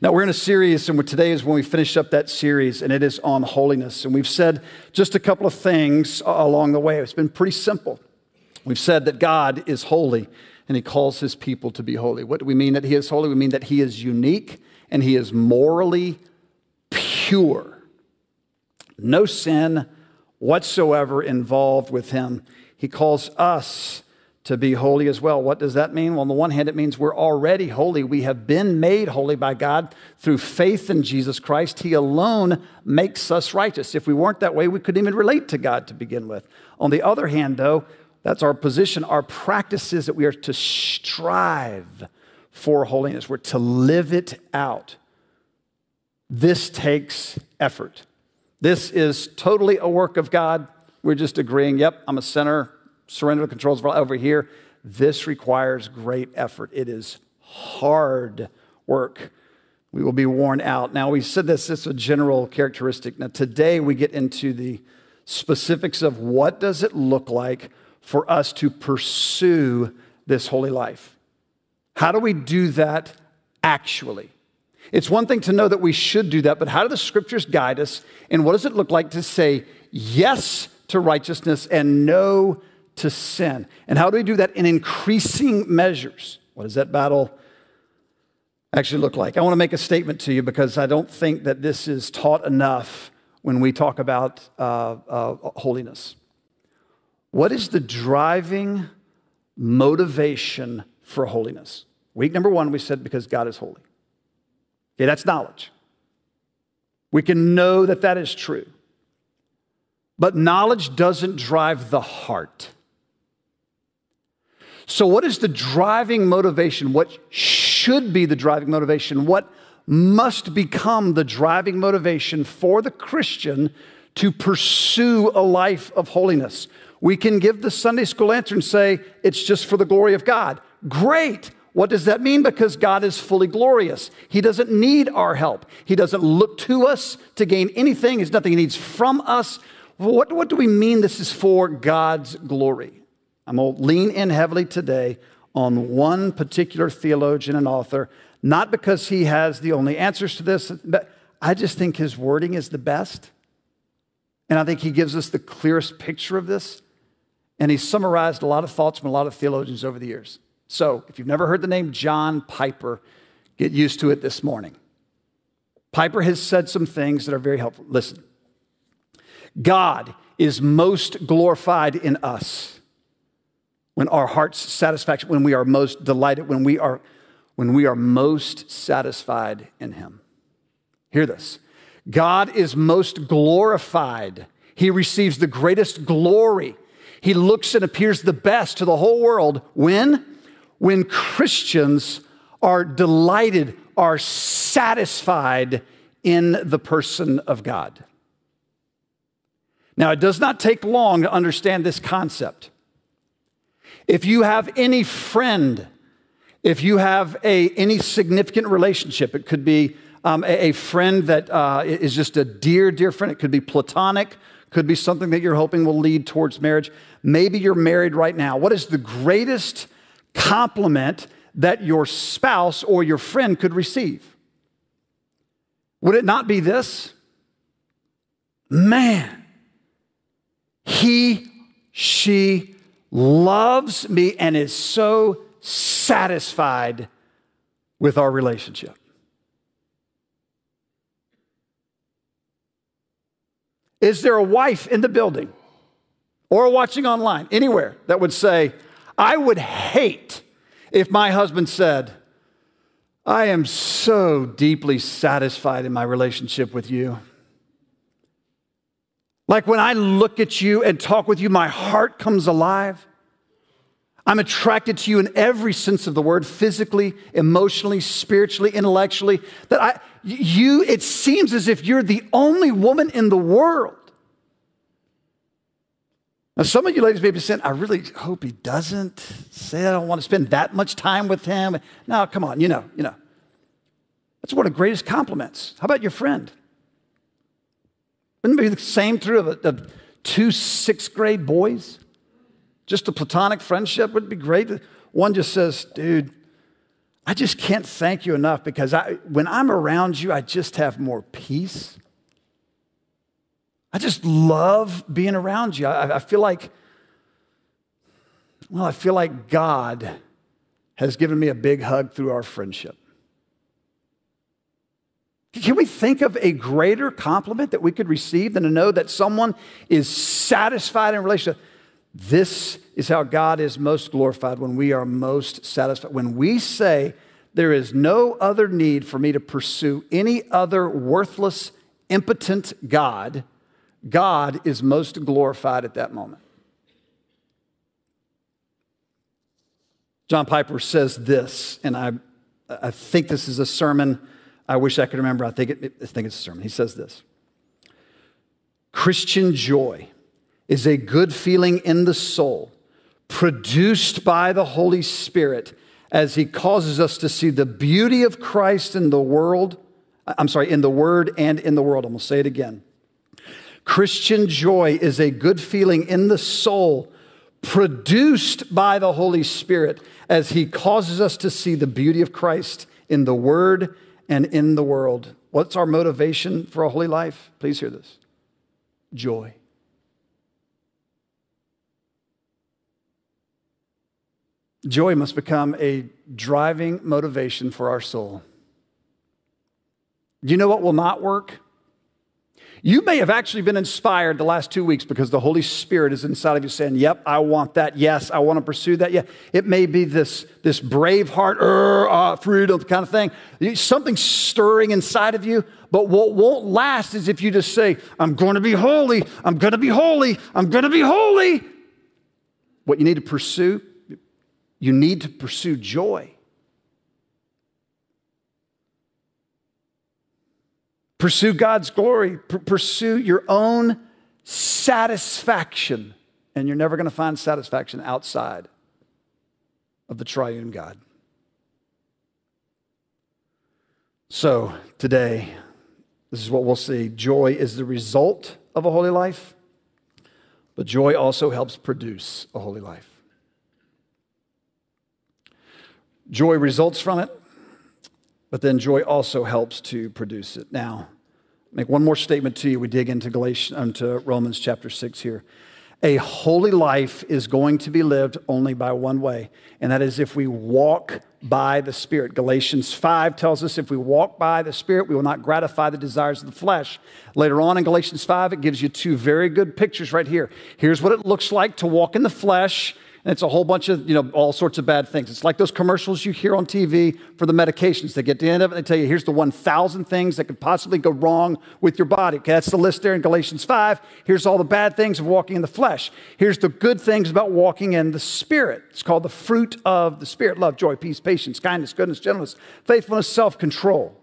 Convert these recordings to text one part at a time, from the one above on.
Now, we're in a series, and today is when we finish up that series, and it is on holiness. And we've said just a couple of things along the way. It's been pretty simple. We've said that God is holy, and He calls His people to be holy. What do we mean that He is holy? We mean that He is unique and He is morally pure. No sin whatsoever involved with Him. He calls us to be holy as well. What does that mean? Well, on the one hand, it means we're already holy. We have been made holy by God through faith in Jesus Christ. He alone makes us righteous. If we weren't that way, we couldn't even relate to God to begin with. On the other hand, though, that's our position. Our practice is that we are to strive for holiness, we're to live it out. This takes effort. This is totally a work of God. We're just agreeing, yep, I'm a sinner surrender the controls over here. This requires great effort. It is hard work. We will be worn out. Now, we said this, it's a general characteristic. Now, today we get into the specifics of what does it look like for us to pursue this holy life? How do we do that actually? It's one thing to know that we should do that, but how do the scriptures guide us? And what does it look like to say yes to righteousness and no to sin. And how do we do that in increasing measures? What does that battle actually look like? I want to make a statement to you because I don't think that this is taught enough when we talk about uh, uh, holiness. What is the driving motivation for holiness? Week number one, we said because God is holy. Okay, that's knowledge. We can know that that is true. But knowledge doesn't drive the heart. So, what is the driving motivation? What should be the driving motivation? What must become the driving motivation for the Christian to pursue a life of holiness? We can give the Sunday school answer and say, it's just for the glory of God. Great. What does that mean? Because God is fully glorious. He doesn't need our help. He doesn't look to us to gain anything. There's nothing He needs from us. What, what do we mean this is for God's glory? I'm going to lean in heavily today on one particular theologian and author, not because he has the only answers to this, but I just think his wording is the best. And I think he gives us the clearest picture of this. And he summarized a lot of thoughts from a lot of theologians over the years. So if you've never heard the name John Piper, get used to it this morning. Piper has said some things that are very helpful. Listen, God is most glorified in us when our heart's satisfaction, when we are most delighted, when we are, when we are most satisfied in Him. Hear this God is most glorified. He receives the greatest glory. He looks and appears the best to the whole world when? When Christians are delighted, are satisfied in the person of God. Now, it does not take long to understand this concept. If you have any friend, if you have a, any significant relationship, it could be um, a, a, friend that uh, is just a dear, dear friend. It could be platonic, could be something that you're hoping will lead towards marriage. Maybe you're married right now. What is the greatest compliment that your spouse or your friend could receive? Would it not be this? Man, he, she, loves me and is so satisfied with our relationship. Is there a wife in the building or watching online, anywhere, that would say, I would hate if my husband said, I am so deeply satisfied in my relationship with you. Like when I look at you and talk with you, my heart comes alive. I'm attracted to you in every sense of the word, physically, emotionally, spiritually, intellectually. That I, you, it seems as if you're the only woman in the world. Now, some of you ladies may be saying, I really hope he doesn't say I don't want to spend that much time with him. No, come on, you know, you know. That's one of the greatest compliments. How about your friend? Wouldn't it be the same true of, of two sixth grade boys? Just a platonic friendship would be great. One just says, dude, I just can't thank you enough because I, when I'm around you, I just have more peace. I just love being around you. I, I feel like, well, I feel like God has given me a big hug through our friendship. Can we think of a greater compliment that we could receive than to know that someone is satisfied in relationship? This is how God is most glorified when we are most satisfied. When we say, There is no other need for me to pursue any other worthless, impotent God, God is most glorified at that moment. John Piper says this, and I, I think this is a sermon. I wish I could remember. I think, it, I think it's a sermon. He says this Christian joy is a good feeling in the soul produced by the Holy Spirit as He causes us to see the beauty of Christ in the world. I'm sorry, in the Word and in the world. I'm going to say it again. Christian joy is a good feeling in the soul produced by the Holy Spirit as He causes us to see the beauty of Christ in the Word and in the world. What's our motivation for a holy life? Please hear this joy. Joy must become a driving motivation for our soul. Do you know what will not work? You may have actually been inspired the last two weeks because the Holy Spirit is inside of you saying, Yep, I want that. Yes, I want to pursue that. Yeah, it may be this, this brave heart, uh, freedom kind of thing. Something stirring inside of you. But what won't last is if you just say, I'm going to be holy, I'm going to be holy, I'm going to be holy. What you need to pursue, you need to pursue joy. Pursue God's glory, P- pursue your own satisfaction. And you're never going to find satisfaction outside of the triune God. So, today, this is what we'll see. Joy is the result of a holy life, but joy also helps produce a holy life. Joy results from it, but then joy also helps to produce it. Now, make one more statement to you. We dig into Galatians, into Romans chapter 6 here. A holy life is going to be lived only by one way, and that is if we walk by the Spirit. Galatians 5 tells us if we walk by the Spirit, we will not gratify the desires of the flesh. Later on in Galatians 5, it gives you two very good pictures right here. Here's what it looks like to walk in the flesh and it's a whole bunch of, you know, all sorts of bad things. It's like those commercials you hear on TV for the medications. They get to the end of it and they tell you, here's the 1,000 things that could possibly go wrong with your body. Okay, that's the list there in Galatians 5. Here's all the bad things of walking in the flesh. Here's the good things about walking in the Spirit. It's called the fruit of the Spirit love, joy, peace, patience, kindness, goodness, gentleness, faithfulness, self control.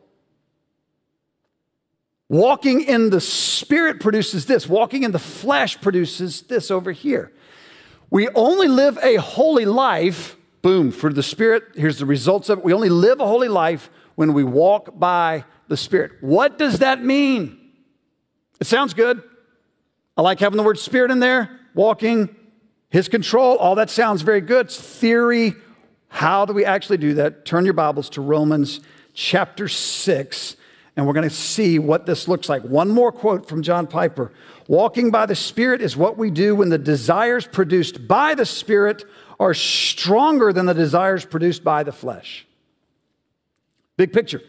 Walking in the Spirit produces this, walking in the flesh produces this over here. We only live a holy life, boom, for the Spirit. Here's the results of it. We only live a holy life when we walk by the Spirit. What does that mean? It sounds good. I like having the word Spirit in there, walking, His control, all that sounds very good. It's theory. How do we actually do that? Turn your Bibles to Romans chapter 6, and we're going to see what this looks like. One more quote from John Piper. Walking by the Spirit is what we do when the desires produced by the Spirit are stronger than the desires produced by the flesh. Big picture.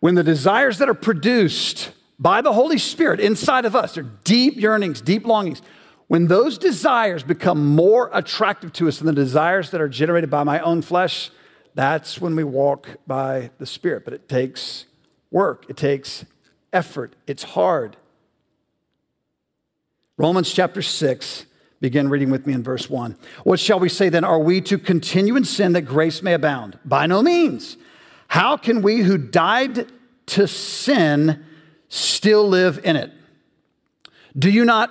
When the desires that are produced by the Holy Spirit inside of us, are deep yearnings, deep longings, when those desires become more attractive to us than the desires that are generated by my own flesh, that's when we walk by the Spirit. But it takes work, it takes effort, it's hard. Romans chapter 6, begin reading with me in verse 1. What shall we say then? Are we to continue in sin that grace may abound? By no means. How can we who died to sin still live in it? Do you not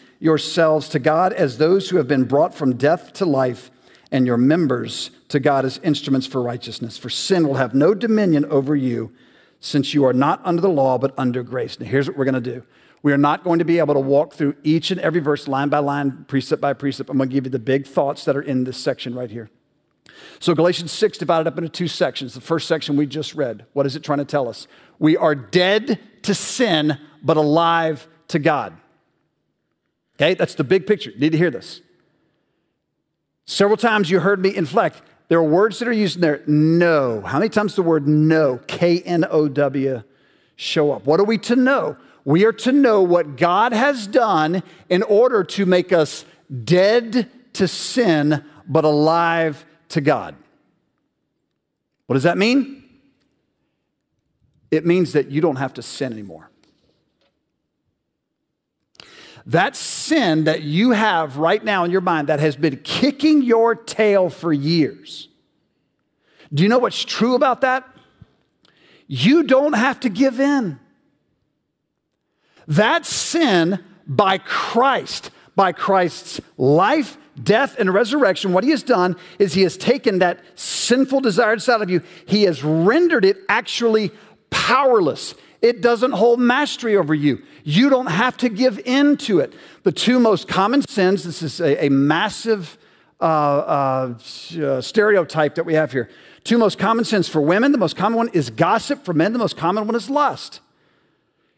yourselves to God as those who have been brought from death to life, and your members to God as instruments for righteousness. For sin will have no dominion over you, since you are not under the law, but under grace. Now, here's what we're going to do. We are not going to be able to walk through each and every verse, line by line, precept by precept. I'm going to give you the big thoughts that are in this section right here. So, Galatians 6 divided up into two sections. The first section we just read. What is it trying to tell us? We are dead to sin, but alive to God. Okay, that's the big picture. You need to hear this. Several times you heard me inflect. There are words that are used in there. Know. How many times the word know, K N O W, show up? What are we to know? We are to know what God has done in order to make us dead to sin, but alive to God. What does that mean? It means that you don't have to sin anymore. That sin that you have right now in your mind that has been kicking your tail for years. Do you know what's true about that? You don't have to give in. That sin by Christ, by Christ's life, death, and resurrection, what he has done is he has taken that sinful desire inside of you, he has rendered it actually powerless. It doesn't hold mastery over you. You don't have to give in to it. The two most common sins, this is a, a massive uh, uh, uh, stereotype that we have here. Two most common sins for women, the most common one is gossip. For men, the most common one is lust.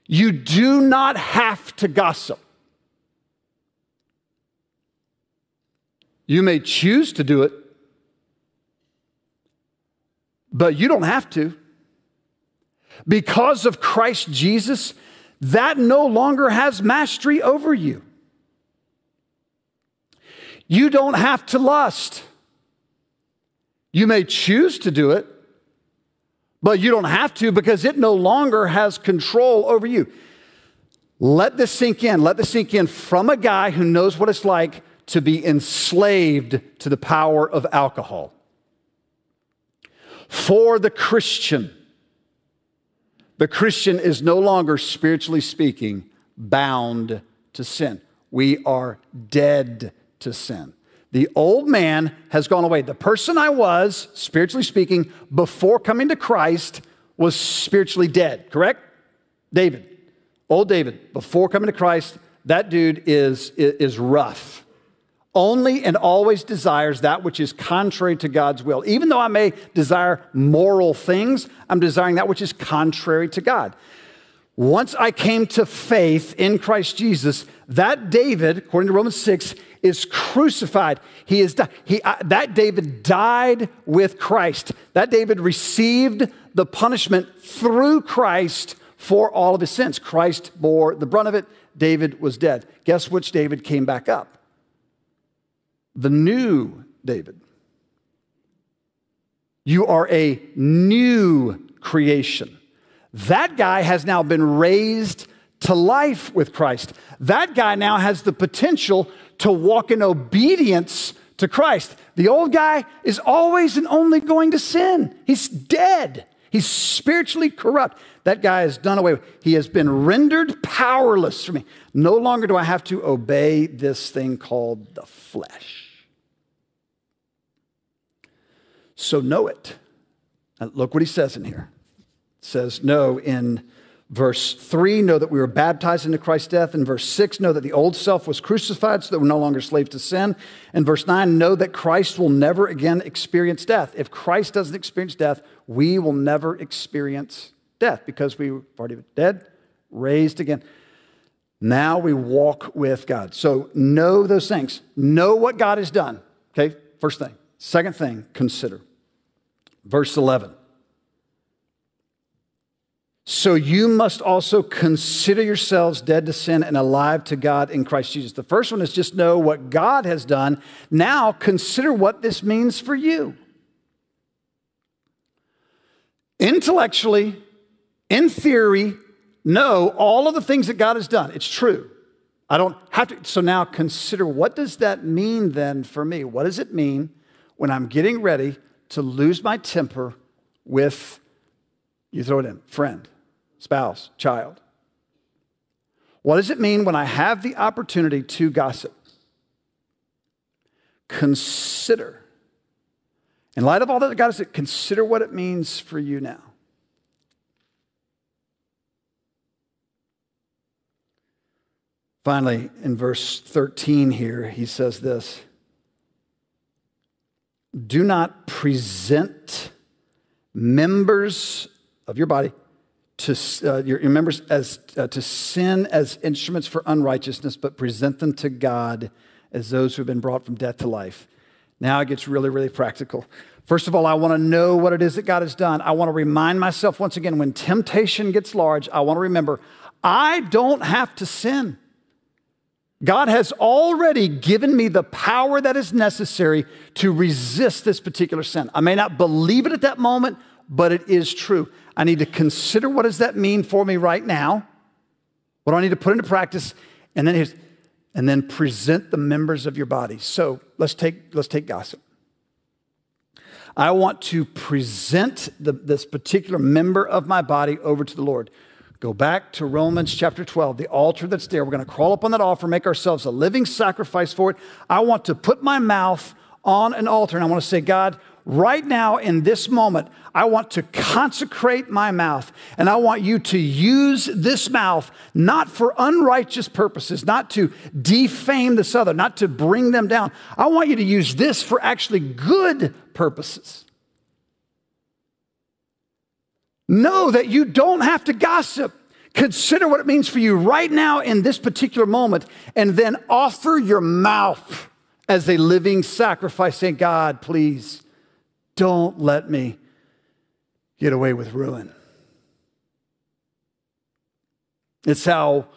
You do not have to gossip. You may choose to do it, but you don't have to. Because of Christ Jesus, that no longer has mastery over you. You don't have to lust. You may choose to do it, but you don't have to because it no longer has control over you. Let this sink in. Let this sink in from a guy who knows what it's like to be enslaved to the power of alcohol. For the Christian, the Christian is no longer, spiritually speaking, bound to sin. We are dead to sin. The old man has gone away. The person I was, spiritually speaking, before coming to Christ was spiritually dead, correct? David, old David, before coming to Christ, that dude is, is rough only and always desires that which is contrary to God's will. Even though I may desire moral things, I'm desiring that which is contrary to God. Once I came to faith in Christ Jesus, that David, according to Romans 6, is crucified. He is he, uh, that David died with Christ. That David received the punishment through Christ for all of his sins. Christ bore the brunt of it. David was dead. Guess which David came back up? The new David. You are a new creation. That guy has now been raised to life with Christ. That guy now has the potential to walk in obedience to Christ. The old guy is always and only going to sin. He's dead. He's spiritually corrupt. That guy is done away with. He has been rendered powerless for me. No longer do I have to obey this thing called the flesh. So know it. And look what he says in here. It says, Know, in verse 3, know that we were baptized into Christ's death. In verse 6, know that the old self was crucified so that we're no longer slaves to sin. In verse 9, know that Christ will never again experience death. If Christ doesn't experience death, we will never experience death because we were already been dead, raised again. Now we walk with God. So know those things. Know what God has done. Okay, first thing. Second thing, consider. Verse 11. So you must also consider yourselves dead to sin and alive to God in Christ Jesus. The first one is just know what God has done. Now consider what this means for you. Intellectually, in theory, know all of the things that God has done. It's true. I don't have to. So now consider what does that mean then for me? What does it mean when I'm getting ready to lose my temper with, you throw it in, friend, spouse, child? What does it mean when I have the opportunity to gossip? Consider. In light of all that God has consider what it means for you now. Finally, in verse 13 here, he says this Do not present members of your body to uh, your, members as uh, to sin as instruments for unrighteousness, but present them to God as those who have been brought from death to life. Now it gets really, really practical. First of all, I want to know what it is that God has done. I want to remind myself once again when temptation gets large, I want to remember I don't have to sin. God has already given me the power that is necessary to resist this particular sin. I may not believe it at that moment, but it is true. I need to consider what does that mean for me right now? What do I need to put into practice? And then and then present the members of your body. So let's take, let's take gossip. I want to present the, this particular member of my body over to the Lord. Go back to Romans chapter 12, the altar that's there. We're going to crawl up on that altar, make ourselves a living sacrifice for it. I want to put my mouth on an altar and I want to say, God, right now in this moment, I want to consecrate my mouth and I want you to use this mouth not for unrighteous purposes, not to defame this other, not to bring them down. I want you to use this for actually good purposes. Know that you don't have to gossip. Consider what it means for you right now in this particular moment, and then offer your mouth as a living sacrifice, saying, God, please don't let me get away with ruin. It's how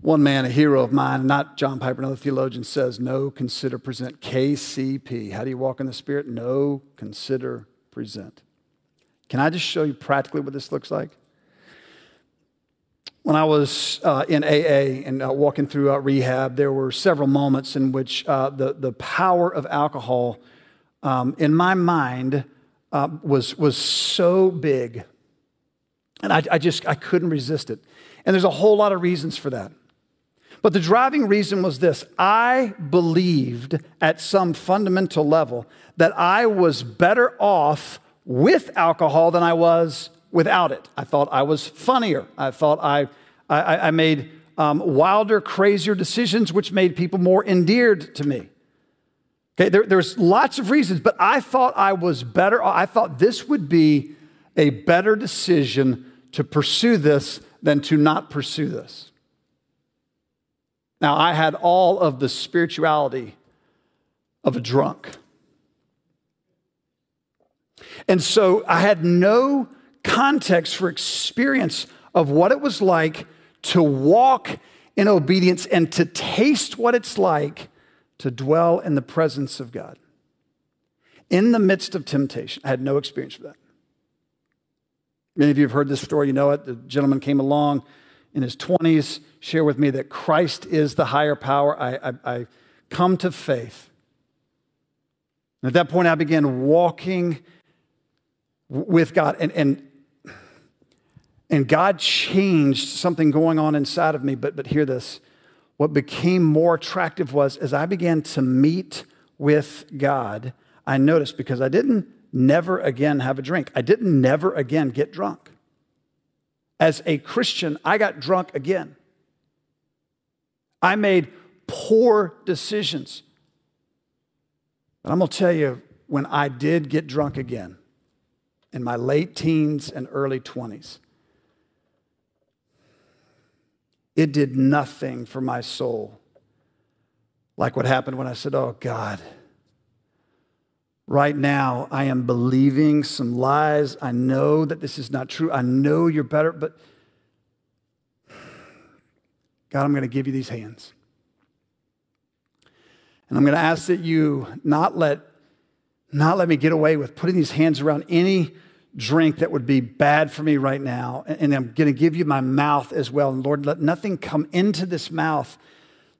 one man, a hero of mine, not John Piper, another theologian, says, Know, consider, present. KCP. How do you walk in the Spirit? Know, consider, present. Can I just show you practically what this looks like? When I was uh, in AA and uh, walking through uh, rehab, there were several moments in which uh, the, the power of alcohol um, in my mind uh, was, was so big. And I, I just I couldn't resist it. And there's a whole lot of reasons for that. But the driving reason was this I believed at some fundamental level that I was better off with alcohol than I was without it. I thought I was funnier. I thought I, I, I made um, wilder, crazier decisions, which made people more endeared to me. Okay, there, there's lots of reasons, but I thought I was better. I thought this would be a better decision to pursue this than to not pursue this. Now, I had all of the spirituality of a drunk. And so I had no context for experience of what it was like to walk in obedience and to taste what it's like to dwell in the presence of God. In the midst of temptation, I had no experience for that. Many of you have heard this story, you know it. The gentleman came along in his 20s, shared with me that Christ is the higher power. I, I, I come to faith. And at that point, I began walking with God. And, and, and God changed something going on inside of me. But, but hear this what became more attractive was as I began to meet with God, I noticed because I didn't never again have a drink. I didn't never again get drunk. As a Christian, I got drunk again. I made poor decisions. But I'm going to tell you, when I did get drunk again in my late teens and early 20s, it did nothing for my soul like what happened when I said, Oh God, right now I am believing some lies. I know that this is not true. I know you're better, but God, I'm going to give you these hands. And I'm going to ask that you not let, not let me get away with putting these hands around any drink that would be bad for me right now. And I'm going to give you my mouth as well. And Lord, let nothing come into this mouth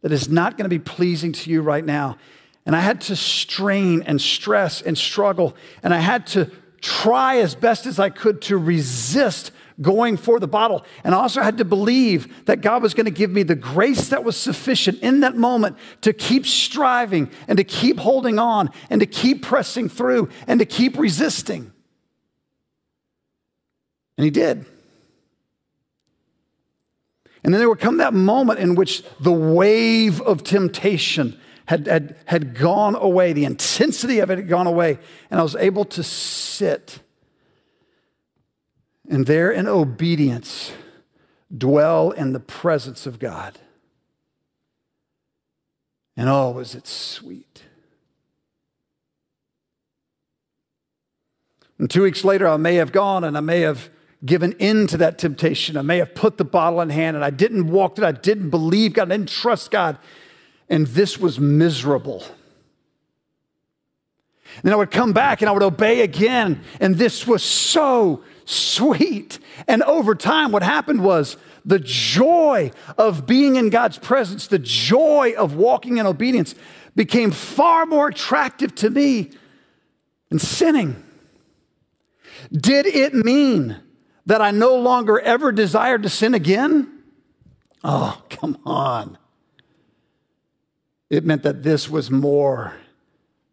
that is not going to be pleasing to you right now. And I had to strain and stress and struggle. And I had to try as best as I could to resist going for the bottle. And I also had to believe that God was going to give me the grace that was sufficient in that moment to keep striving and to keep holding on and to keep pressing through and to keep resisting. And He did. And then there would come that moment in which the wave of temptation had, had, had gone away, the intensity of it had gone away, and I was able to sit and there in obedience dwell in the presence of God. And oh, was it sweet. And two weeks later, I may have gone and I may have given in to that temptation. I may have put the bottle in hand and I didn't walk it. I didn't believe God. I didn't trust God. And this was miserable. And then I would come back and I would obey again. And this was so sweet. And over time, what happened was the joy of being in God's presence, the joy of walking in obedience became far more attractive to me than sinning. Did it mean that I no longer ever desired to sin again? Oh, come on. It meant that this was more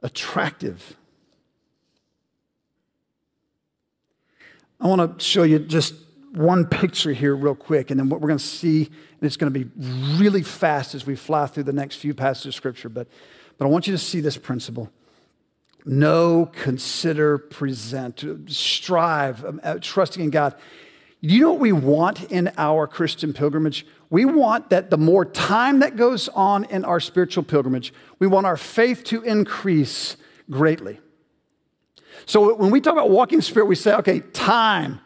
attractive. I want to show you just one picture here, real quick, and then what we're going to see, and it's going to be really fast as we fly through the next few passages of Scripture, but, but I want you to see this principle. Know, consider, present, strive, um, uh, trusting in God. You know what we want in our Christian pilgrimage? We want that the more time that goes on in our spiritual pilgrimage, we want our faith to increase greatly. So when we talk about walking in spirit, we say, okay, time,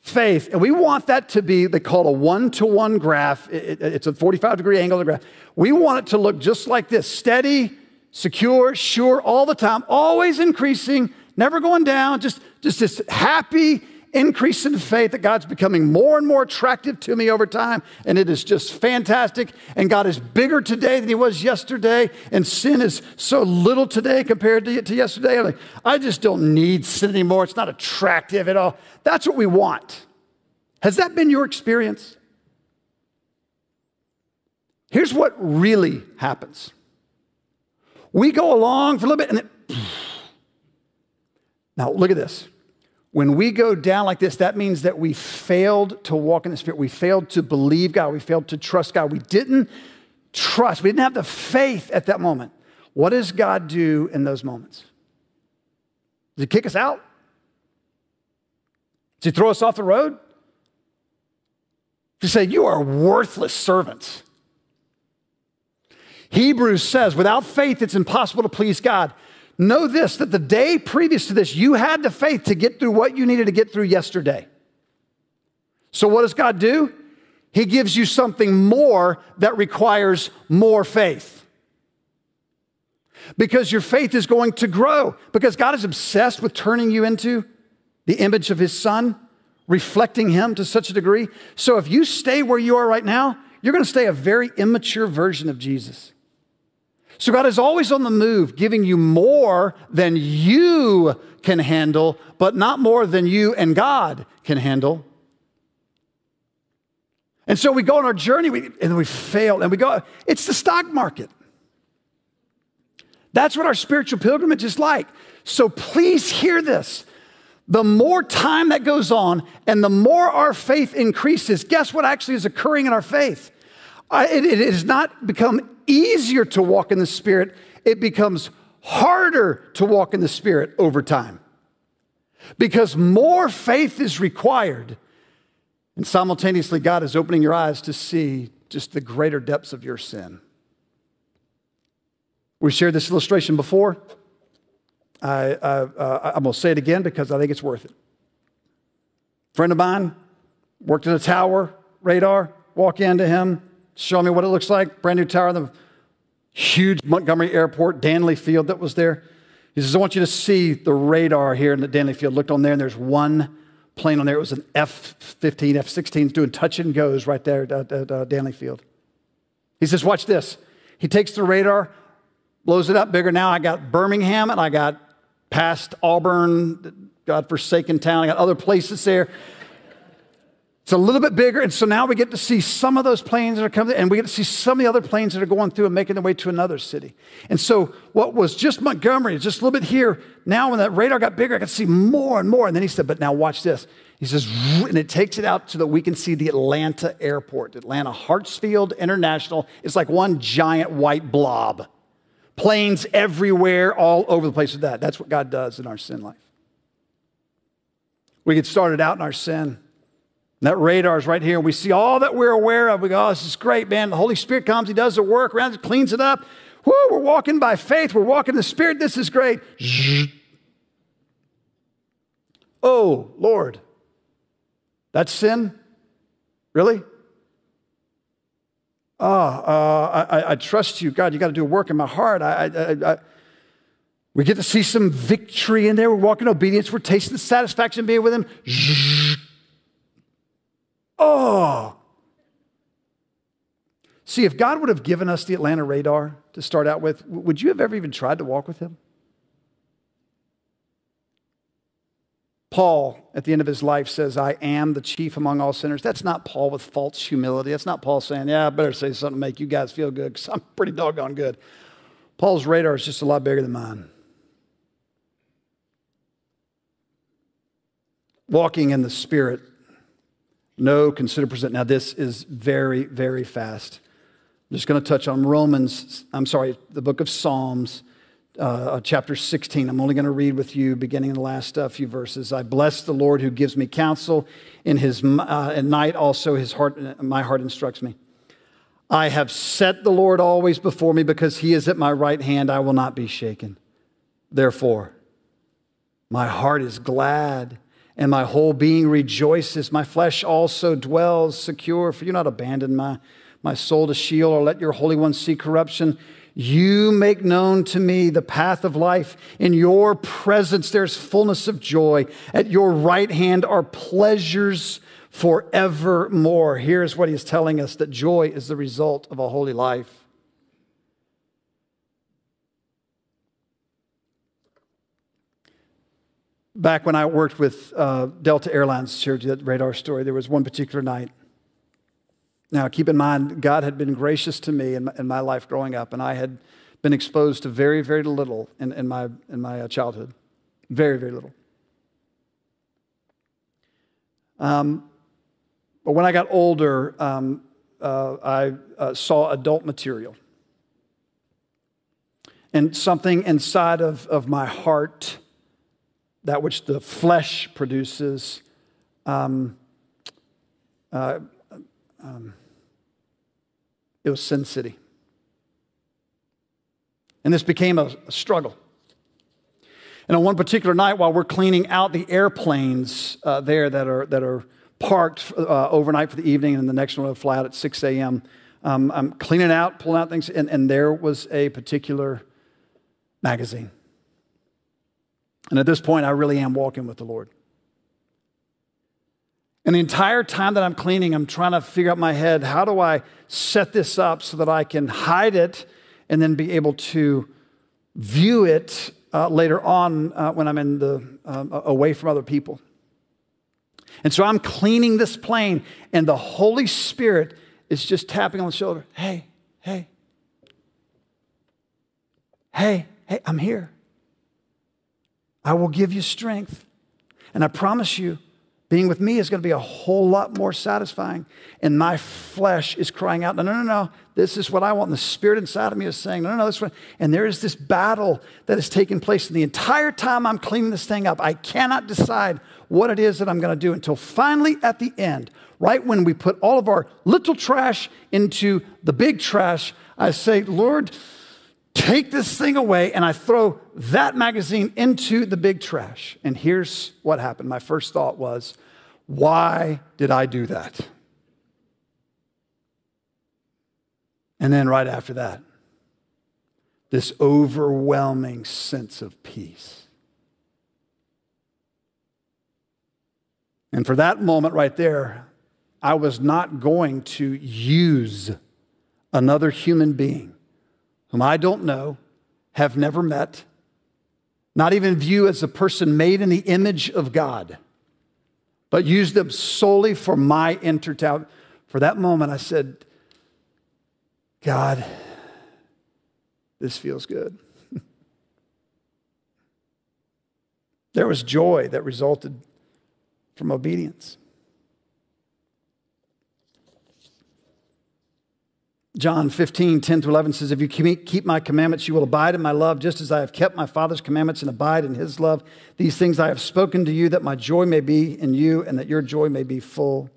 faith, and we want that to be, they call it a one to one graph. it's a 45 degree angle graph. We want it to look just like this steady, secure, sure, all the time, always increasing, never going down, just, just this happy increase in faith that God's becoming more and more attractive to me over time. And it is just fantastic. And God is bigger today than he was yesterday. And sin is so little today compared to, to yesterday. Like, I just don't need sin anymore. It's not attractive at all. That's what we want. Has that been your experience? Here's what really happens we go along for a little bit and then, now look at this. When we go down like this, that means that we failed to walk in the Spirit. We failed to believe God. We failed to trust God. We didn't trust. We didn't have the faith at that moment. What does God do in those moments? Does He kick us out? Does He throw us off the road? Does He say, You are worthless servants? Hebrews says, without faith, it's impossible to please God. Know this that the day previous to this, you had the faith to get through what you needed to get through yesterday. So, what does God do? He gives you something more that requires more faith. Because your faith is going to grow. Because God is obsessed with turning you into the image of His Son, reflecting Him to such a degree. So, if you stay where you are right now, you're going to stay a very immature version of Jesus. So God is always on the move, giving you more than you can handle, but not more than you and God can handle. And so we go on our journey we, and we fail and we go, it's the stock market. That's what our spiritual pilgrimage is like. So please hear this. The more time that goes on and the more our faith increases, guess what actually is occurring in our faith? it, it has not become easier to walk in the Spirit, it becomes harder to walk in the Spirit over time because more faith is required. And simultaneously, God is opening your eyes to see just the greater depths of your sin. We shared this illustration before. I, uh, I'm going to say it again because I think it's worth it. Friend of mine worked in a tower, radar, walk into him, show me what it looks like, brand new tower, the huge Montgomery Airport, Dannelly Field that was there. He says, I want you to see the radar here in the Dannelly Field. Looked on there, and there's one plane on there. It was an F 15, F 16, doing touch and goes right there at, at uh, Dannelly Field. He says, Watch this. He takes the radar, blows it up bigger. Now I got Birmingham and I got past Auburn, God forsaken town. I got other places there. It's a little bit bigger, and so now we get to see some of those planes that are coming, and we get to see some of the other planes that are going through and making their way to another city. And so, what was just Montgomery, just a little bit here, now when that radar got bigger, I could see more and more. And then he said, But now watch this. He says, and it takes it out so that we can see the Atlanta airport, Atlanta Hartsfield International. It's like one giant white blob. Planes everywhere, all over the place with that. That's what God does in our sin life. We get started out in our sin that radar is right here. We see all that we're aware of. We go, oh, this is great, man. The Holy Spirit comes, He does the work around cleans it up. Woo, we're walking by faith. We're walking in the Spirit. This is great. Oh, Lord. That's sin? Really? Oh, uh, I, I, trust you. God, you got to do a work in my heart. I, I, we get to see some victory in there. We're walking obedience. We're tasting the satisfaction of being with Him. Oh. See, if God would have given us the Atlanta radar to start out with, would you have ever even tried to walk with Him? Paul, at the end of his life, says, I am the chief among all sinners. That's not Paul with false humility. That's not Paul saying, Yeah, I better say something to make you guys feel good because I'm pretty doggone good. Paul's radar is just a lot bigger than mine. Walking in the Spirit know, consider present. Now, this is very, very fast. I'm just going to touch on Romans, I'm sorry, the book of Psalms, uh, uh chapter 16. I'm only going to read with you beginning in the last uh, few verses. I bless the Lord who gives me counsel. In his uh, at night also his heart, my heart instructs me. I have set the Lord always before me because he is at my right hand. I will not be shaken. Therefore, my heart is glad and my whole being rejoices. My flesh also dwells secure, for you not abandon my, my soul to Sheol or let your Holy One see corruption. You make known to me the path of life. In your presence there's fullness of joy. At your right hand are pleasures forevermore. Here's what he's telling us that joy is the result of a holy life. back when I worked with uh, Delta Airlines, shared that radar story, there was one particular night. Now, keep in mind, God had been gracious to me in my, in my life growing up, and I had been exposed to very, very little in, in my, in my uh, childhood. Very, very little. Um, but when I got older, um, uh, I uh, saw adult material. And something inside of, of my heart that which the flesh produces, um, uh, um, it was Sin City. And this became a, struggle. And on one particular night, while we're cleaning out the airplanes uh, there that are, that are parked uh, overnight for the evening, and the next one will fly out at 6 a.m., um, I'm cleaning out, pulling out things, and, and there was a particular magazine. And at this point, I really am walking with the Lord. And the entire time that I'm cleaning, I'm trying to figure out my head how do I set this up so that I can hide it and then be able to view it uh, later on uh, when I'm in the, uh, away from other people. And so I'm cleaning this plane, and the Holy Spirit is just tapping on the shoulder. Hey, hey, hey, hey, I'm here. I will give you strength. And I promise you, being with me is going to be a whole lot more satisfying. And my flesh is crying out, no, no, no, no. This is what I want. And the spirit inside of me is saying, no, no, no. This one. And there is this battle that is taking place. And the entire time I'm cleaning this thing up, I cannot decide what it is that I'm going to do until finally at the end, right when we put all of our little trash into the big trash, I say, Lord, take this thing away, and I throw that magazine into the big trash. And here's what happened. My first thought was, why did I do that? And then right after that, this overwhelming sense of peace. And for that moment right there, I was not going to use another human being whom I don't know, have never met, not even view as a person made in the image of God, but use them solely for my entertainment. For that moment, I said, God, this feels good. there was joy that resulted from obedience. John 15, 10 to 11 says, If you keep my commandments, you will abide in my love, just as I have kept my Father's commandments and abide in his love. These things I have spoken to you, that my joy may be in you and that your joy may be full.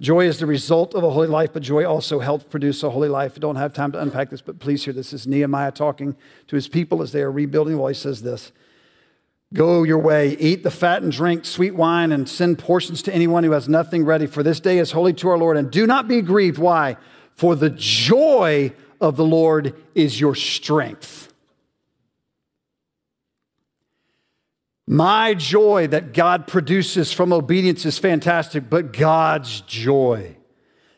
Joy is the result of a holy life, but joy also helps produce a holy life. I don't have time to unpack this, but please hear this. This is Nehemiah talking to his people as they are rebuilding. Well, he says this Go your way, eat the fat and drink sweet wine, and send portions to anyone who has nothing ready. For this day is holy to our Lord. And do not be grieved. Why? For the joy of the Lord is your strength. My joy that God produces from obedience is fantastic, but God's joy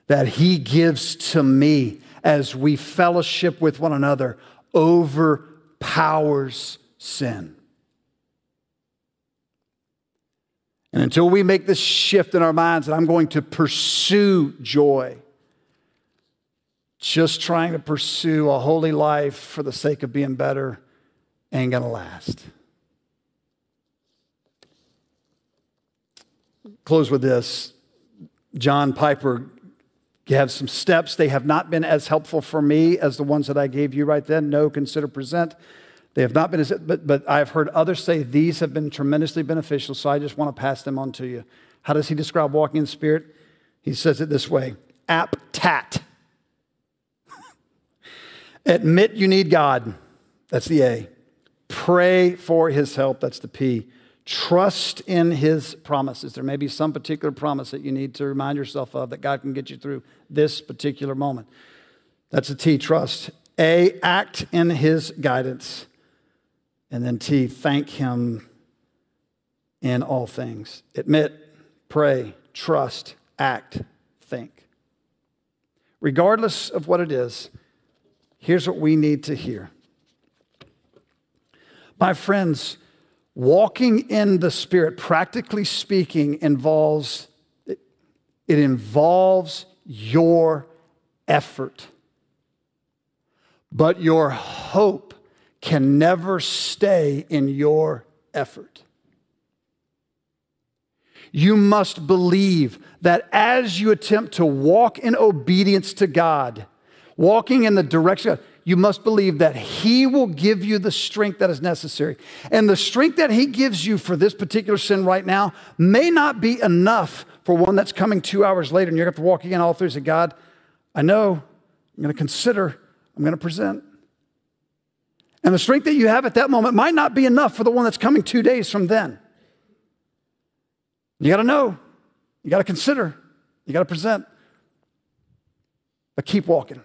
that He gives to me as we fellowship with one another overpowers sin. And until we make this shift in our minds that I'm going to pursue joy, just trying to pursue a holy life for the sake of being better ain't gonna last. Close with this. John Piper gives some steps. They have not been as helpful for me as the ones that I gave you right then. No, consider, present. They have not been, but, but I've heard others say these have been tremendously beneficial, so I just want to pass them on to you. How does he describe walking in the Spirit? He says it this way aptat. Admit you need God. That's the A. Pray for his help. That's the P. Trust in his promises. There may be some particular promise that you need to remind yourself of that God can get you through this particular moment. That's a T, trust. A, act in his guidance. And then T, thank Him in all things. Admit, pray, trust, act, think. Regardless of what it is, here's what we need to hear. My friends, walking in the Spirit, practically speaking, involves it involves your effort. But your hope can never stay in your effort. You must believe that as you attempt to walk in obedience to God, walking in the direction, you must believe that He will give you the strength that is necessary. And the strength that He gives you for this particular sin right now may not be enough for one that's coming two hours later, and you're going to have to walk again all through and say, God, I know, I'm going to consider, I'm going to present. And the strength that you have at that moment might not be enough for the one that's coming two days from then. You got to know, you got to consider, you got to present. But keep walking.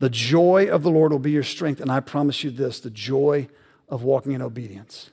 The joy of the Lord will be your strength. And I promise you this the joy of walking in obedience.